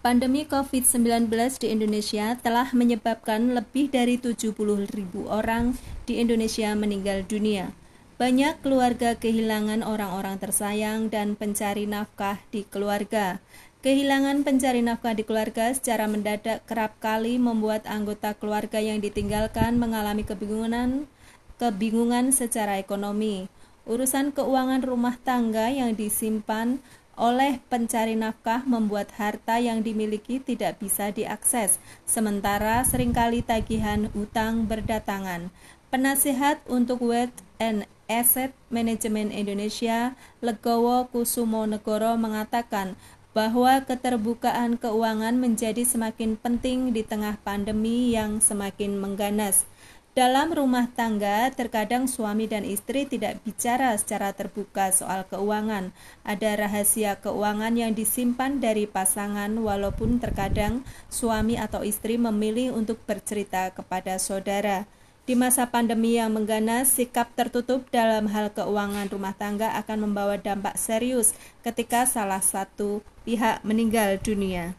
Pandemi COVID-19 di Indonesia telah menyebabkan lebih dari 70 ribu orang di Indonesia meninggal dunia. Banyak keluarga kehilangan orang-orang tersayang dan pencari nafkah di keluarga. Kehilangan pencari nafkah di keluarga secara mendadak kerap kali membuat anggota keluarga yang ditinggalkan mengalami kebingungan, kebingungan secara ekonomi. Urusan keuangan rumah tangga yang disimpan oleh pencari nafkah membuat harta yang dimiliki tidak bisa diakses, sementara sering kali tagihan utang berdatangan. Penasihat untuk Wealth and Asset Management Indonesia, Legowo Kusumo Negoro mengatakan bahwa keterbukaan keuangan menjadi semakin penting di tengah pandemi yang semakin mengganas. Dalam rumah tangga, terkadang suami dan istri tidak bicara secara terbuka soal keuangan. Ada rahasia keuangan yang disimpan dari pasangan, walaupun terkadang suami atau istri memilih untuk bercerita kepada saudara. Di masa pandemi yang mengganas, sikap tertutup dalam hal keuangan rumah tangga akan membawa dampak serius ketika salah satu pihak meninggal dunia.